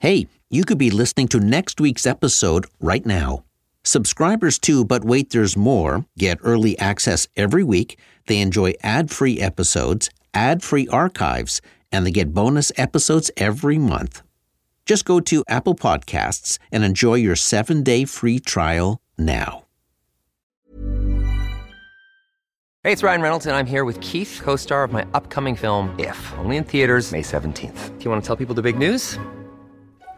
Hey, you could be listening to next week's episode right now. Subscribers to But Wait There's More get early access every week. They enjoy ad free episodes, ad free archives, and they get bonus episodes every month. Just go to Apple Podcasts and enjoy your seven day free trial now. Hey, it's Ryan Reynolds, and I'm here with Keith, co star of my upcoming film, If, only in theaters, May 17th. Do you want to tell people the big news?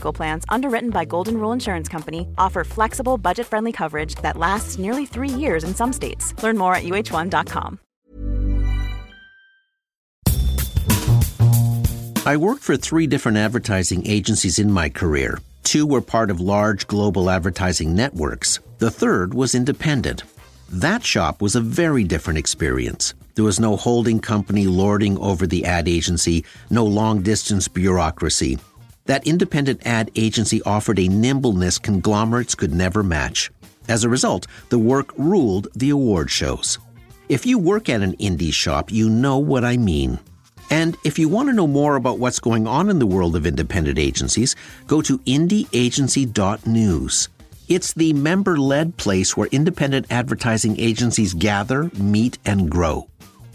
Plans, underwritten by Golden Rule Insurance Company, offer flexible, budget-friendly coverage that lasts nearly three years in some states. Learn more at uh1.com. I worked for three different advertising agencies in my career. Two were part of large global advertising networks. The third was independent. That shop was a very different experience. There was no holding company lording over the ad agency, no long distance bureaucracy. That independent ad agency offered a nimbleness conglomerates could never match. As a result, the work ruled the award shows. If you work at an indie shop, you know what I mean. And if you want to know more about what's going on in the world of independent agencies, go to indieagency.news. It's the member led place where independent advertising agencies gather, meet, and grow.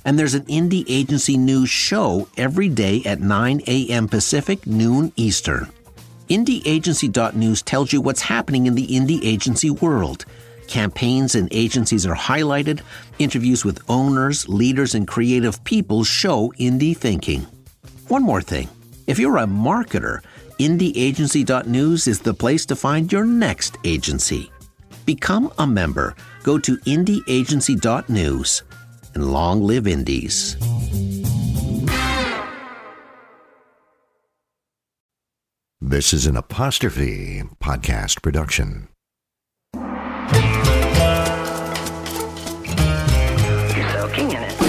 And there's an indie agency news show every day at 9 a.m. Pacific, noon Eastern. IndieAgency.news tells you what's happening in the indie agency world. Campaigns and agencies are highlighted, interviews with owners, leaders, and creative people show indie thinking. One more thing if you're a marketer, IndieAgency.news is the place to find your next agency. Become a member. Go to IndieAgency.news and long live Indies. This is an apostrophe podcast production. You're soaking in it.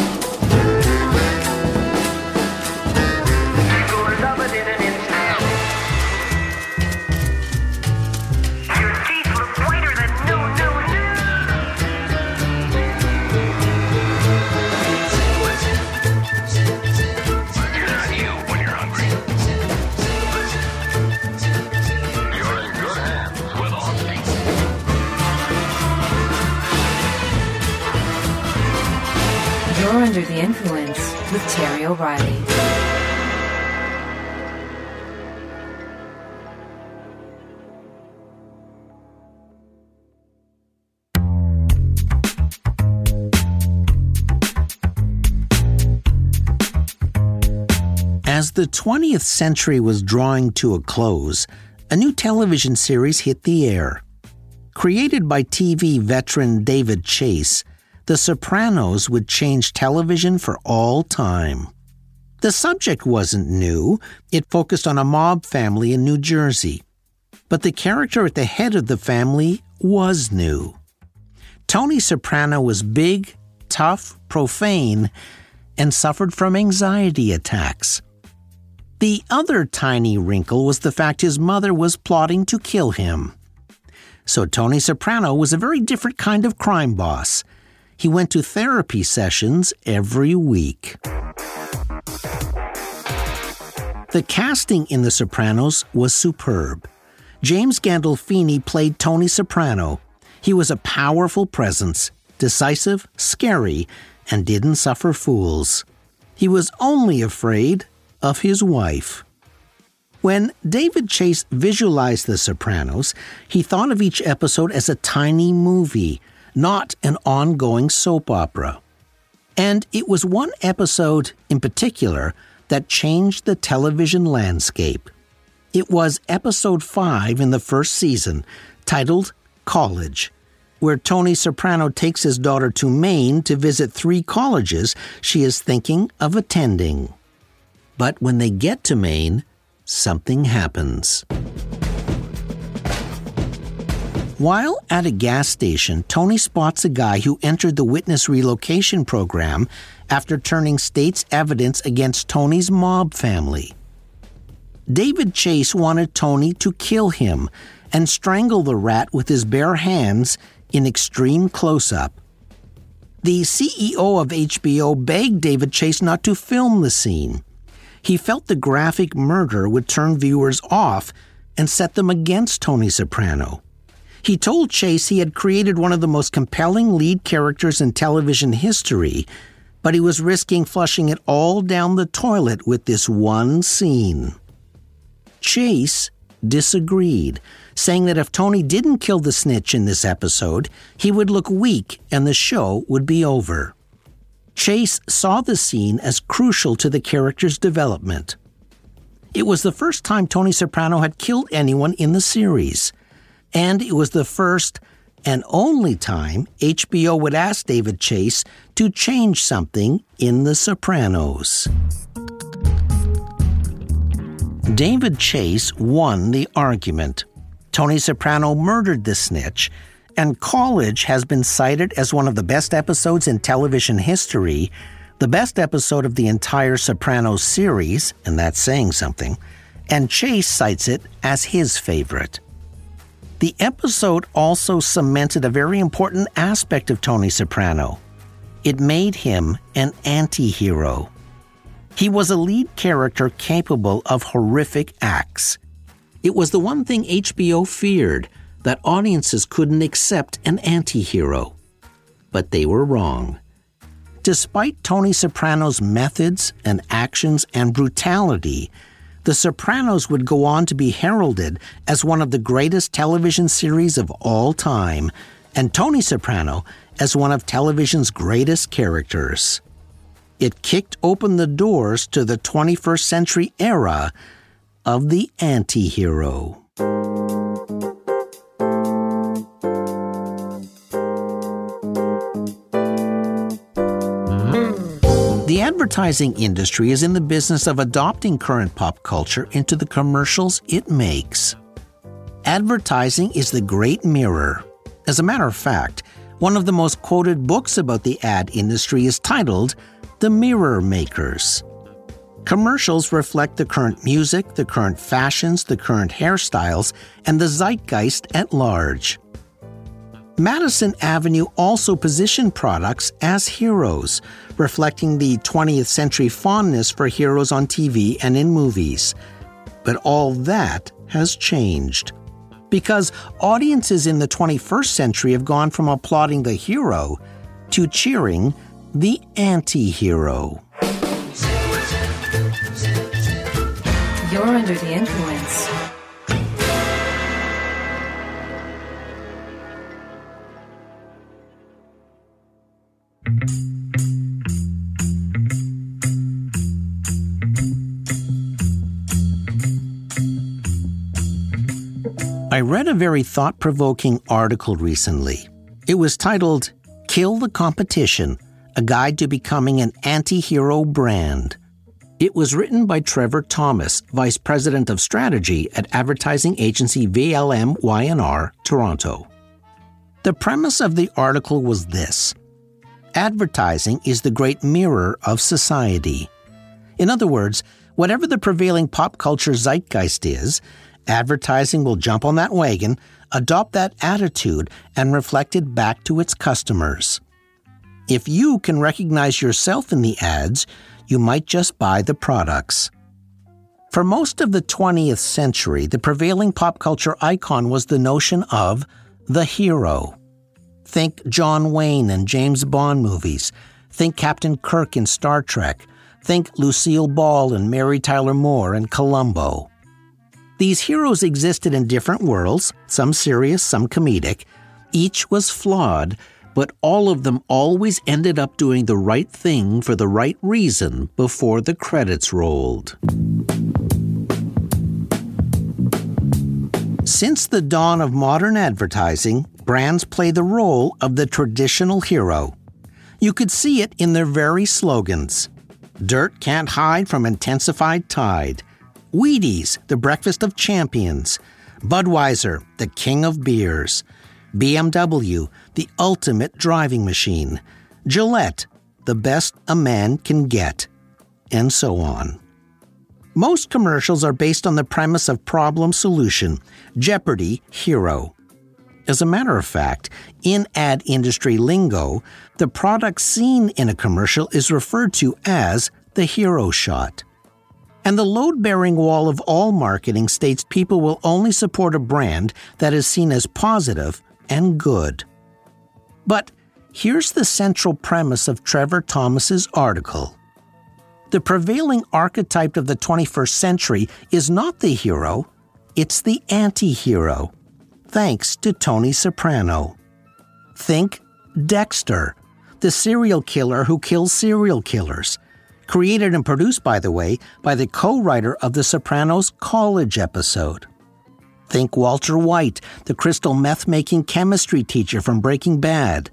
Influence with Terry O'Reilly. As the 20th century was drawing to a close, a new television series hit the air. Created by TV veteran David Chase, The Sopranos would change television for all time. The subject wasn't new, it focused on a mob family in New Jersey. But the character at the head of the family was new. Tony Soprano was big, tough, profane, and suffered from anxiety attacks. The other tiny wrinkle was the fact his mother was plotting to kill him. So Tony Soprano was a very different kind of crime boss. He went to therapy sessions every week. The casting in The Sopranos was superb. James Gandolfini played Tony Soprano. He was a powerful presence, decisive, scary, and didn't suffer fools. He was only afraid of his wife. When David Chase visualized The Sopranos, he thought of each episode as a tiny movie, not an ongoing soap opera. And it was one episode in particular that changed the television landscape. It was episode 5 in the first season, titled College, where Tony Soprano takes his daughter to Maine to visit three colleges she is thinking of attending. But when they get to Maine, something happens. While at a gas station, Tony spots a guy who entered the witness relocation program after turning state's evidence against Tony's mob family. David Chase wanted Tony to kill him and strangle the rat with his bare hands in extreme close up. The CEO of HBO begged David Chase not to film the scene. He felt the graphic murder would turn viewers off and set them against Tony Soprano. He told Chase he had created one of the most compelling lead characters in television history, but he was risking flushing it all down the toilet with this one scene. Chase disagreed, saying that if Tony didn't kill the snitch in this episode, he would look weak and the show would be over. Chase saw the scene as crucial to the character's development. It was the first time Tony Soprano had killed anyone in the series, and it was the first and only time HBO would ask David Chase to change something in The Sopranos. David Chase won the argument. Tony Soprano murdered the snitch, and College has been cited as one of the best episodes in television history, the best episode of the entire Sopranos series, and that's saying something, and Chase cites it as his favorite. The episode also cemented a very important aspect of Tony Soprano. It made him an anti hero. He was a lead character capable of horrific acts. It was the one thing HBO feared that audiences couldn't accept an anti hero. But they were wrong. Despite Tony Soprano's methods and actions and brutality, The Sopranos would go on to be heralded as one of the greatest television series of all time, and Tony Soprano as one of television's greatest characters. It kicked open the doors to the 21st century era of the anti hero. The advertising industry is in the business of adopting current pop culture into the commercials it makes. Advertising is the great mirror. As a matter of fact, one of the most quoted books about the ad industry is titled The Mirror Makers. Commercials reflect the current music, the current fashions, the current hairstyles, and the zeitgeist at large. Madison Avenue also positioned products as heroes, reflecting the 20th century fondness for heroes on TV and in movies. But all that has changed. Because audiences in the 21st century have gone from applauding the hero to cheering the anti hero. You're under the influence. I read a very thought provoking article recently. It was titled Kill the Competition A Guide to Becoming an Anti Hero Brand. It was written by Trevor Thomas, Vice President of Strategy at advertising agency VMLY&R, Toronto. The premise of the article was this Advertising is the great mirror of society. In other words, whatever the prevailing pop culture zeitgeist is, advertising will jump on that wagon, adopt that attitude, and reflect it back to its customers. If you can recognize yourself in the ads, you might just buy the products. For most of the 20th century, the prevailing pop culture icon was the notion of the hero. Think John Wayne and James Bond movies. Think Captain Kirk in Star Trek. Think Lucille Ball and Mary Tyler Moore in Columbo. These heroes existed in different worlds, some serious, some comedic. Each was flawed, but all of them always ended up doing the right thing for the right reason before the credits rolled. Since the dawn of modern advertising, brands play the role of the traditional hero. You could see it in their very slogans. Dirt can't hide from intensified tide. Wheaties, the breakfast of champions. Budweiser, the king of beers. BMW, the ultimate driving machine, Gillette, the best a man can get, and so on. Most commercials are based on the premise of problem solution, Jeopardy hero. As a matter of fact, in ad industry lingo, the product seen in a commercial is referred to as the hero shot. And the load bearing wall of all marketing states people will only support a brand that is seen as positive and good. But here's the central premise of Trevor Thomas's article. The prevailing archetype of the 21st century is not the hero, it's the anti hero, thanks to Tony Soprano. Think Dexter, the serial killer who kills serial killers. Created and produced, by the way, by the co writer of The Sopranos college episode. Think Walter White, the crystal meth making chemistry teacher from Breaking Bad.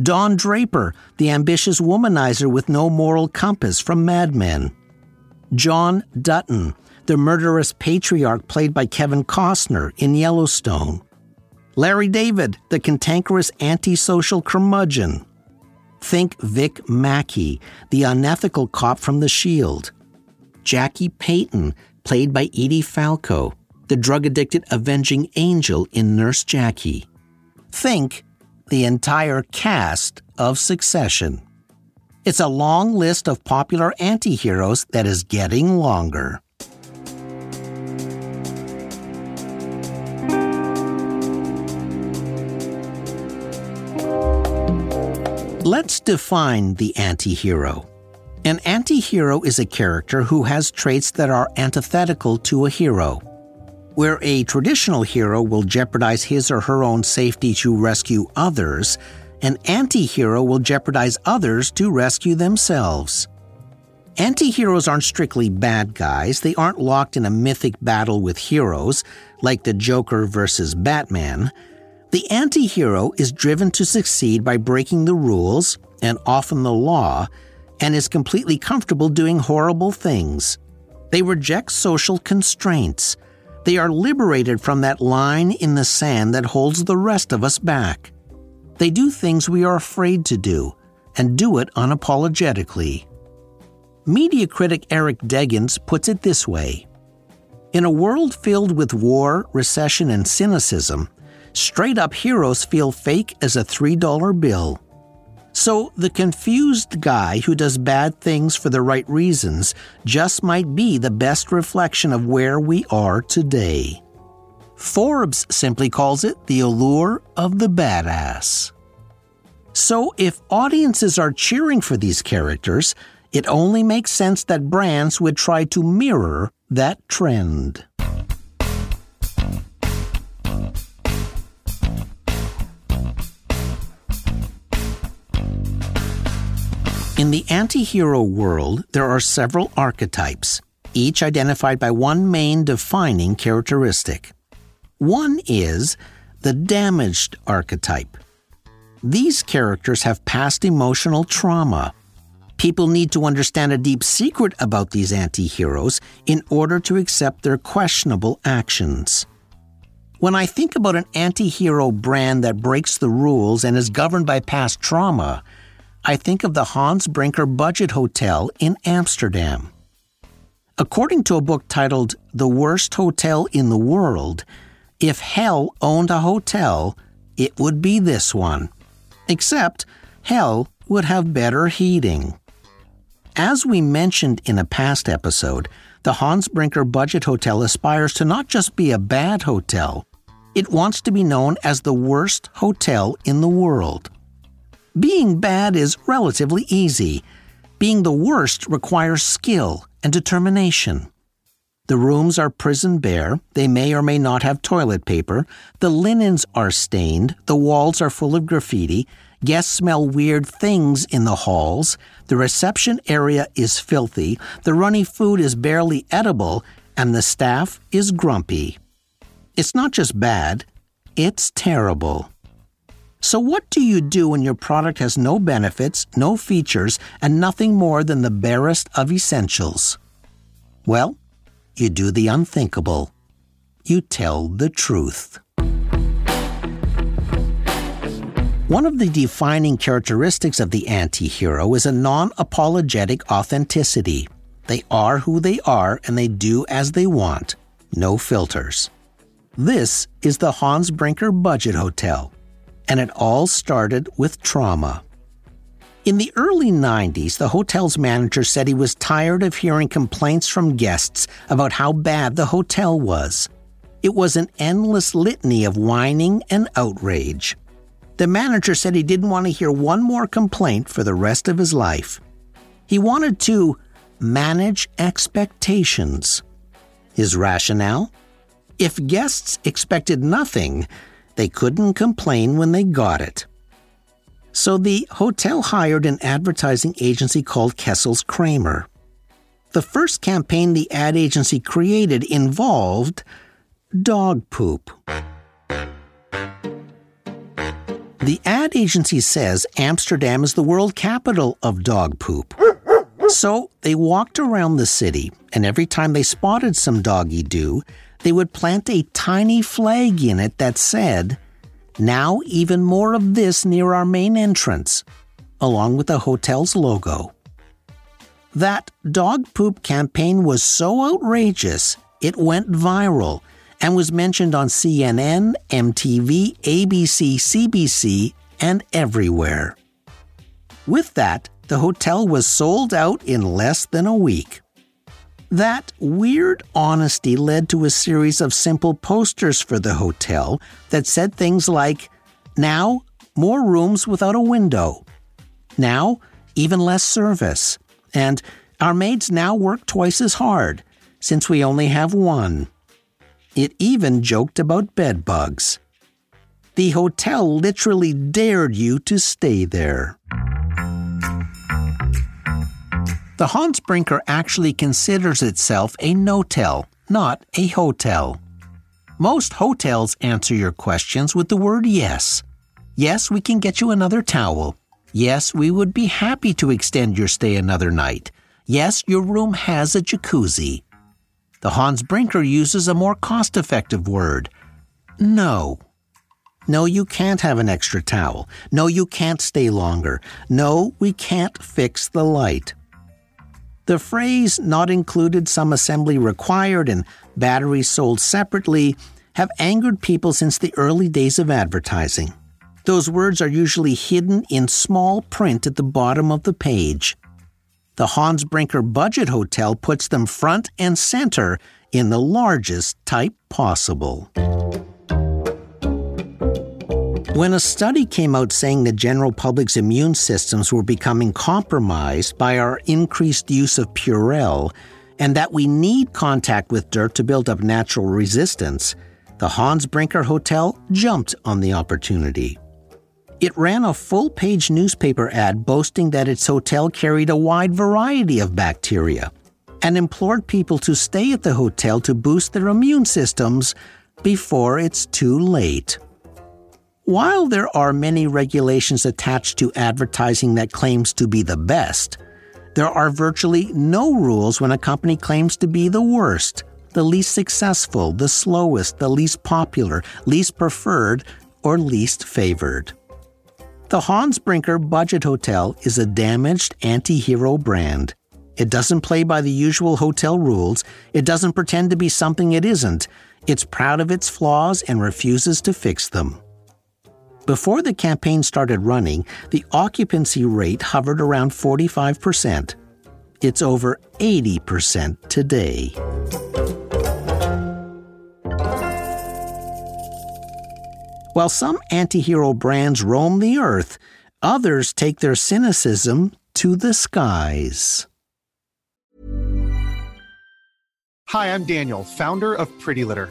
Don Draper, the ambitious womanizer with no moral compass from Mad Men. John Dutton, the murderous patriarch played by Kevin Costner in Yellowstone. Larry David, the cantankerous antisocial curmudgeon. Think Vic Mackey, the unethical cop from The Shield. Jackie Peyton, played by Edie Falco, the drug addicted avenging angel in Nurse Jackie. Think the entire cast of Succession. It's a long list of popular anti heroes that is getting longer. Let's define the anti hero. An anti hero is a character who has traits that are antithetical to a hero. Where a traditional hero will jeopardize his or her own safety to rescue others, an anti hero will jeopardize others to rescue themselves. Anti heroes aren't strictly bad guys, they aren't locked in a mythic battle with heroes, like the Joker versus Batman. The anti hero is driven to succeed by breaking the rules, and often the law, and is completely comfortable doing horrible things. They reject social constraints. They are liberated from that line in the sand that holds the rest of us back. They do things we are afraid to do, and do it unapologetically. Media critic Eric Deggans puts it this way In a world filled with war, recession, and cynicism, straight up heroes feel fake as a $3 bill. So, the confused guy who does bad things for the right reasons just might be the best reflection of where we are today. Forbes simply calls it the allure of the badass. So, if audiences are cheering for these characters, it only makes sense that brands would try to mirror that trend. In the anti hero world, there are several archetypes, each identified by one main defining characteristic. One is the damaged archetype. These characters have past emotional trauma. People need to understand a deep secret about these anti heroes in order to accept their questionable actions. When I think about an anti hero brand that breaks the rules and is governed by past trauma, I think of the Hans Brinker Budget Hotel in Amsterdam. According to a book titled The Worst Hotel in the World, if hell owned a hotel, it would be this one. Except, hell would have better heating. As we mentioned in a past episode, the Hans Brinker Budget Hotel aspires to not just be a bad hotel, it wants to be known as the worst hotel in the world. Being bad is relatively easy. Being the worst requires skill and determination. The rooms are prison bare, they may or may not have toilet paper, the linens are stained, the walls are full of graffiti, guests smell weird things in the halls, the reception area is filthy, the runny food is barely edible, and the staff is grumpy. It's not just bad, it's terrible. So, what do you do when your product has no benefits, no features, and nothing more than the barest of essentials? Well, you do the unthinkable. You tell the truth. One of the defining characteristics of the anti hero is a non apologetic authenticity. They are who they are and they do as they want. No filters. This is the Hans Brinker Budget Hotel, and it all started with trauma. In the early 90s, the hotel's manager said he was tired of hearing complaints from guests about how bad the hotel was. It was an endless litany of whining and outrage. The manager said he didn't want to hear one more complaint for the rest of his life. He wanted to manage expectations. His rationale? If guests expected nothing, they couldn't complain when they got it. So the hotel hired an advertising agency called KesselsKramer. The first campaign the ad agency created involved dog poop. The ad agency says Amsterdam is the world capital of dog poop. So they walked around the city, and every time they spotted some doggy doo, they would plant a tiny flag in it that said, now, even more of this near our main entrance, along with the hotel's logo. That dog poop campaign was so outrageous, it went viral and was mentioned on CNN, MTV, ABC, CBC, and everywhere. With that, the hotel was sold out in less than a week. That weird honesty led to a series of simple posters for the hotel that said things like, Now, more rooms without a window. Now, even less service. And our maids now work twice as hard, since we only have one. It even joked about bed bugs. The hotel literally dared you to stay there. The Hans Brinker actually considers itself a no-tell, not a hotel. Most hotels answer your questions with the word yes. Yes, we can get you another towel. Yes, we would be happy to extend your stay another night. Yes, your room has a jacuzzi. The Hans Brinker uses a more cost effective word no. No, you can't have an extra towel. No, you can't stay longer. No, we can't fix the light. The phrase not included, some assembly required, and batteries sold separately have angered people since the early days of advertising. Those words are usually hidden in small print at the bottom of the page. The Hans Brinker Budget Hotel puts them front and center in the largest type possible. When a study came out saying the general public's immune systems were becoming compromised by our increased use of Purell, and that we need contact with dirt to build up natural resistance, the Hans Brinker Hotel jumped on the opportunity. It ran a full page newspaper ad boasting that its hotel carried a wide variety of bacteria and implored people to stay at the hotel to boost their immune systems before it's too late. While there are many regulations attached to advertising that claims to be the best, there are virtually no rules when a company claims to be the worst, the least successful, the slowest, the least popular, least preferred, or least favored. The Hans Brinker Budget Hotel is a damaged anti hero brand. It doesn't play by the usual hotel rules, it doesn't pretend to be something it isn't. It's proud of its flaws and refuses to fix them. Before the campaign started running, the occupancy rate hovered around 45%. It's over 80% today. While some anti hero brands roam the earth, others take their cynicism to the skies. Hi, I'm Daniel, founder of Pretty Litter.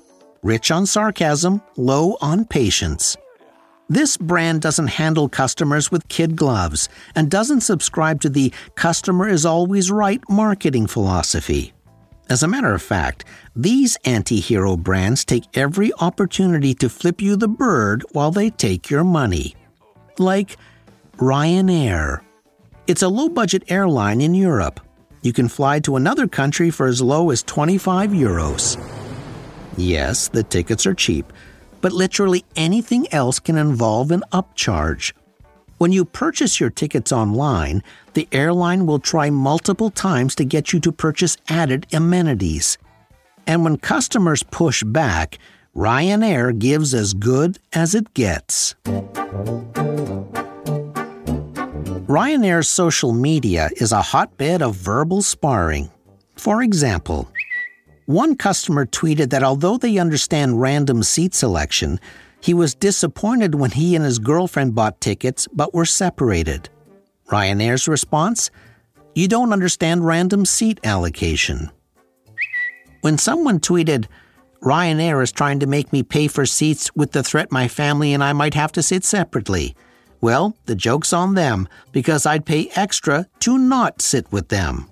rich on sarcasm, low on patience. This brand doesn't handle customers with kid gloves and doesn't subscribe to the customer is always right marketing philosophy. As a matter of fact, these anti hero brands take every opportunity to flip you the bird while they take your money. Like Ryanair. It's a low budget airline in Europe. You can fly to another country for as low as 25 euros. Yes, the tickets are cheap, but literally anything else can involve an upcharge. When you purchase your tickets online, the airline will try multiple times to get you to purchase added amenities. And when customers push back, Ryanair gives as good as it gets. Ryanair's social media is a hotbed of verbal sparring. For example, one customer tweeted that although they understand random seat selection, he was disappointed when he and his girlfriend bought tickets but were separated. Ryanair's response? You don't understand random seat allocation. When someone tweeted, Ryanair is trying to make me pay for seats with the threat my family and I might have to sit separately. Well, the joke's on them because I'd pay extra to not sit with them.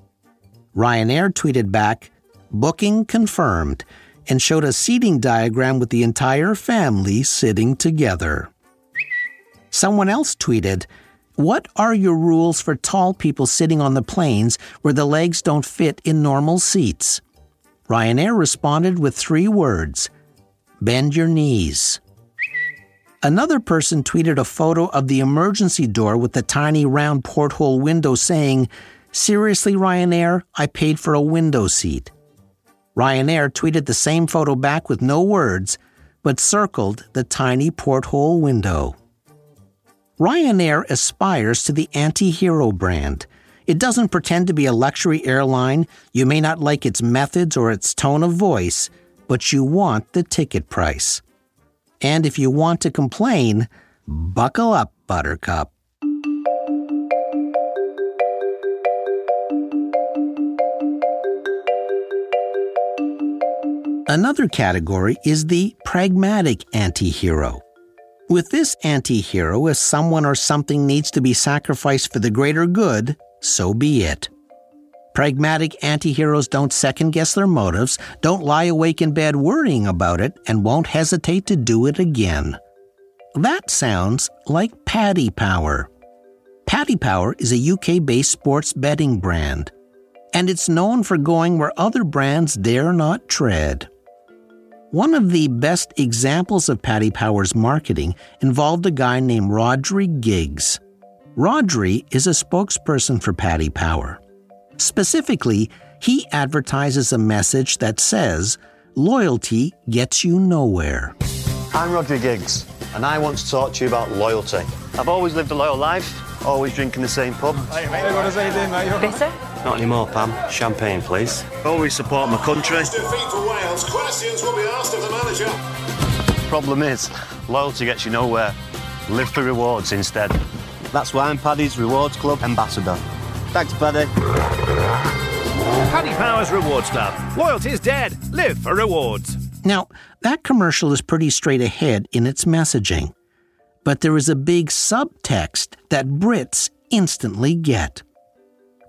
Ryanair tweeted back, Booking confirmed, and showed a seating diagram with the entire family sitting together. Someone else tweeted, What are your rules for tall people sitting on the planes where the legs don't fit in normal seats? Ryanair responded with three words Bend your knees. Another person tweeted a photo of the emergency door with the tiny round porthole window saying, Seriously, Ryanair, I paid for a window seat. Ryanair tweeted the same photo back with no words, but circled the tiny porthole window. Ryanair aspires to the anti hero brand. It doesn't pretend to be a luxury airline. You may not like its methods or its tone of voice, but you want the ticket price. And if you want to complain, buckle up, Buttercup. Another category is the pragmatic anti hero. With this anti hero, if someone or something needs to be sacrificed for the greater good, so be it. Pragmatic anti heroes don't second guess their motives, don't lie awake in bed worrying about it, and won't hesitate to do it again. That sounds like Paddy Power. Paddy Power is a UK based sports betting brand, and it's known for going where other brands dare not tread. One of the best examples of Paddy Power's marketing involved a guy named Rhodri Giggs. Rhodri is a spokesperson for Paddy Power. Specifically, he advertises a message that says, Loyalty gets you nowhere. I'm Rhodri Giggs, and I want to talk to you about loyalty. I've always lived a loyal life, always drinking the same pub. Hey, mate, what is anything, mate? Bitter? Not anymore, Pam. Champagne, please. Always support my country. Defeat for Wales. Questions will be asked of the manager. Problem is, loyalty gets you nowhere. Live for rewards instead. That's why I'm Paddy's Rewards Club ambassador. Thanks, Paddy. Paddy Power's Rewards Club. Loyalty's dead. Live for rewards. Now, that commercial is pretty straight ahead in its messaging. But there is a big subtext that Brits instantly get.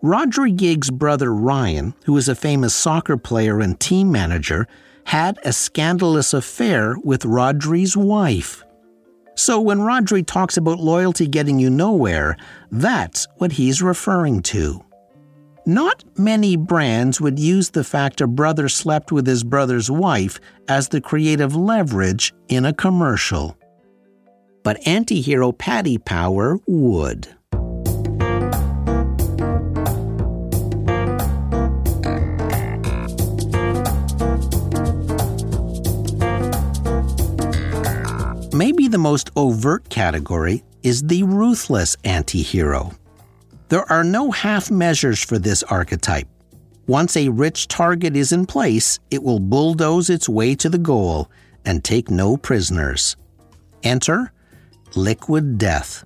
Rhodri Giggs' brother Ryan, who is a famous soccer player and team manager, had a scandalous affair with Rhodri's wife. So when Rhodri talks about loyalty getting you nowhere, that's what he's referring to. Not many brands would use the fact a brother slept with his brother's wife as the creative leverage in a commercial. But anti hero Paddy Power would. Maybe the most overt category is the ruthless anti hero. There are no half measures for this archetype. Once a rich target is in place, it will bulldoze its way to the goal and take no prisoners. Enter Liquid Death.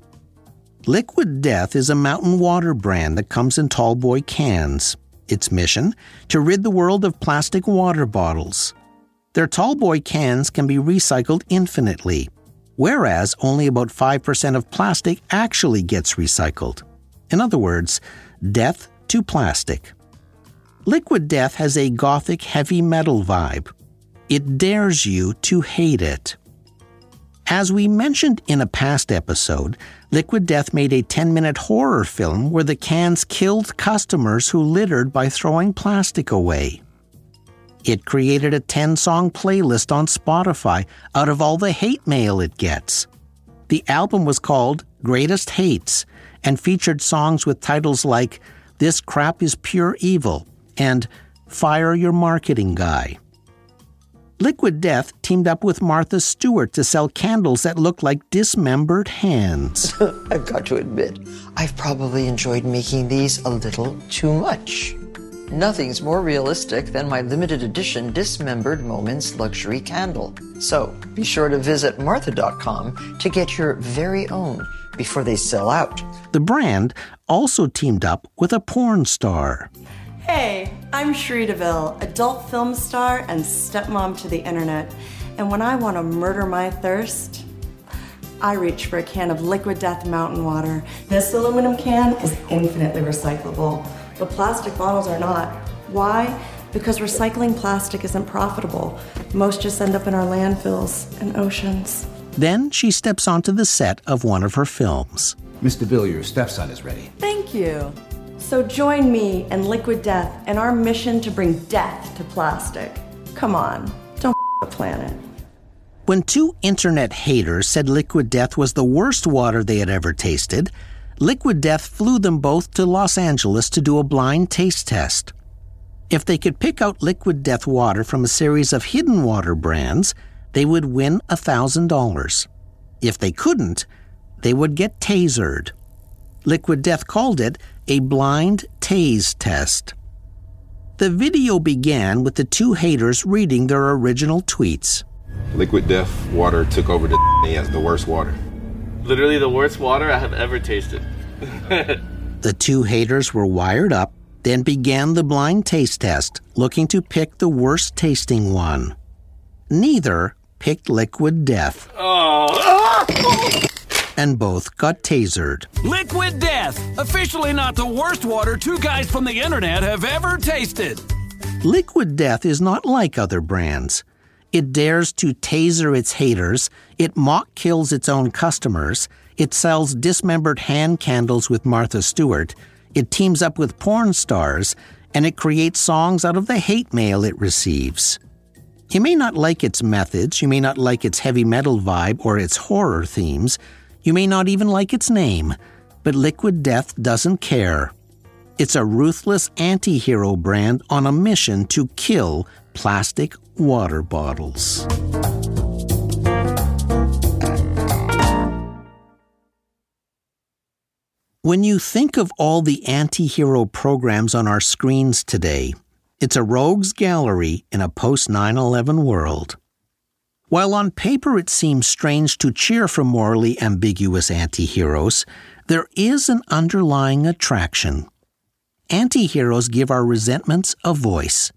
Liquid Death is a mountain water brand that comes in tallboy cans. Its mission? To rid the world of plastic water bottles. Their tallboy cans can be recycled infinitely, whereas only about 5% of plastic actually gets recycled. In other words, death to plastic. Liquid Death has a gothic heavy metal vibe. It dares you to hate it. As we mentioned in a past episode, Liquid Death made a 10 minute horror film where the cans killed customers who littered by throwing plastic away. It created a 10 song playlist on Spotify out of all the hate mail it gets. The album was called Greatest Hates and featured songs with titles like This Crap is Pure Evil and Fire Your Marketing Guy. Liquid Death teamed up with Martha Stewart to sell candles that look like dismembered hands. I've got to admit, I've probably enjoyed making these a little too much. Nothing's more realistic than my limited edition Dismembered Moments luxury candle. So be sure to visit martha.com to get your very own before they sell out. The brand also teamed up with a porn star. Hey, I'm Cherie DeVille, adult film star and stepmom to the internet. And when I want to murder my thirst, I reach for a can of Liquid Death mountain water. This aluminum can is infinitely recyclable, but plastic bottles are not. Why? Because recycling plastic isn't profitable. Most just end up in our landfills and oceans. Then she steps onto the set of one of her films. Mr. Bill, your stepson is ready. Thank you. So join me and Liquid Death in our mission to bring death to plastic. Come on, don't the planet. When two internet haters said Liquid Death was the worst water they had ever tasted, Liquid Death flew them both to Los Angeles to do a blind taste test. If they could pick out Liquid Death water from a series of hidden water brands, they would win $1,000. If they couldn't, they would get tasered. Liquid Death called it a blind tase test. The video began with the two haters reading their original tweets. Liquid Death water took over the as the worst water. Literally the worst water I have ever tasted. The two haters were wired up, then began the blind taste test, looking to pick the worst tasting one. Neither picked Liquid Death, oh. and both got tasered. Liquid Death, officially not the worst water two guys from the internet have ever tasted. Liquid Death is not like other brands. It dares to taser its haters, it mock kills its own customers, it sells dismembered hand candles with Martha Stewart, it teams up with porn stars, and it creates songs out of the hate mail it receives. You may not like its methods, you may not like its heavy metal vibe or its horror themes, you may not even like its name, but Liquid Death doesn't care. It's a ruthless anti hero brand on a mission to kill plastic water bottles. When you think of all the anti hero programs on our screens today, it's a rogues gallery in a post 9 11 world. While on paper it seems strange to cheer for morally ambiguous anti heroes, there is an underlying attraction. Anti heroes give our resentments a voice.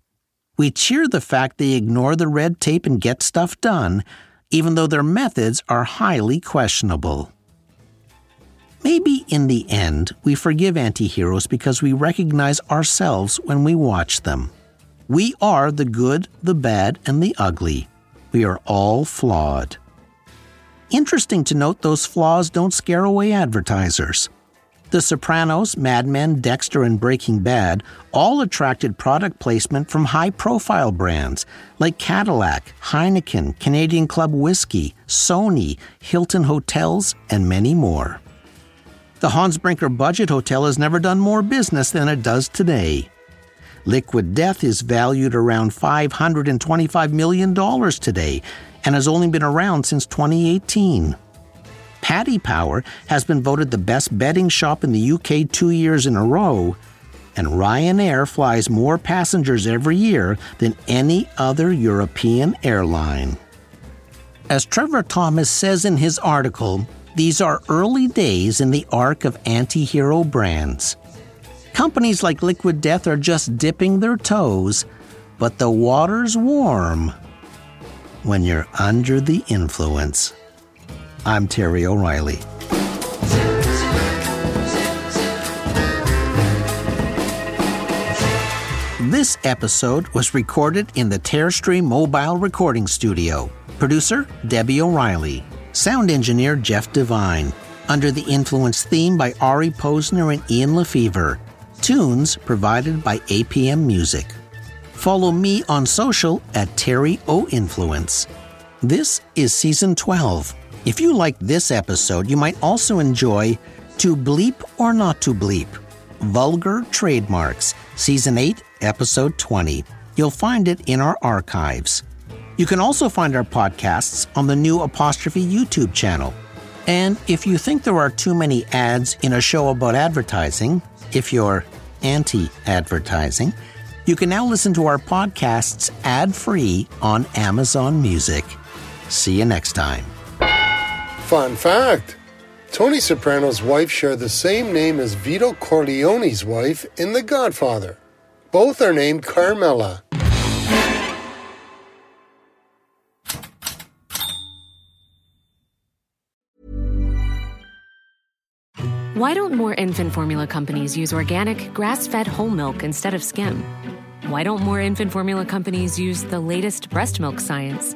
We cheer the fact they ignore the red tape and get stuff done, even though their methods are highly questionable. Maybe in the end, we forgive anti heroes because we recognize ourselves when we watch them. We are the good, the bad, and the ugly. We are all flawed. Interesting to note those flaws don't scare away advertisers. The Sopranos, Mad Men, Dexter, and Breaking Bad all attracted product placement from high profile brands like Cadillac, Heineken, Canadian Club Whiskey, Sony, Hilton Hotels, and many more. The Hans Brinker Budget Hotel has never done more business than it does today. Liquid Death is valued around $525 million today and has only been around since 2018. Paddy Power has been voted the best betting shop in the UK two years in a row, and Ryanair flies more passengers every year than any other European airline. As Trevor Thomas says in his article, these are early days in the arc of anti hero brands. Companies like Liquid Death are just dipping their toes, but the water's warm when you're under the influence. I'm Terry O'Reilly. This episode was recorded in the Terrestream Mobile Recording Studio. Producer Debbie O'Reilly. Sound engineer Jeff Devine. Under the Influence theme by Ari Posner and Ian LeFeuvre. Tunes provided by APM Music. Follow me on social at Terry O Influence. This is season 12. If you like this episode, you might also enjoy To Bleep or Not to Bleep Vulgar Trademarks, season 8, episode 20. You'll find it in our archives. You can also find our podcasts on the new Apostrophe YouTube channel. And if you think there are too many ads in a show about advertising, if you're anti advertising, you can now listen to our podcasts ad free on Amazon Music. See you next time. Fun fact Tony Soprano's wife shared the same name as Vito Corleone's wife in The Godfather. Both are named Carmela. Why don't more infant formula companies use organic, grass fed whole milk instead of skim? Why don't more infant formula companies use the latest breast milk science?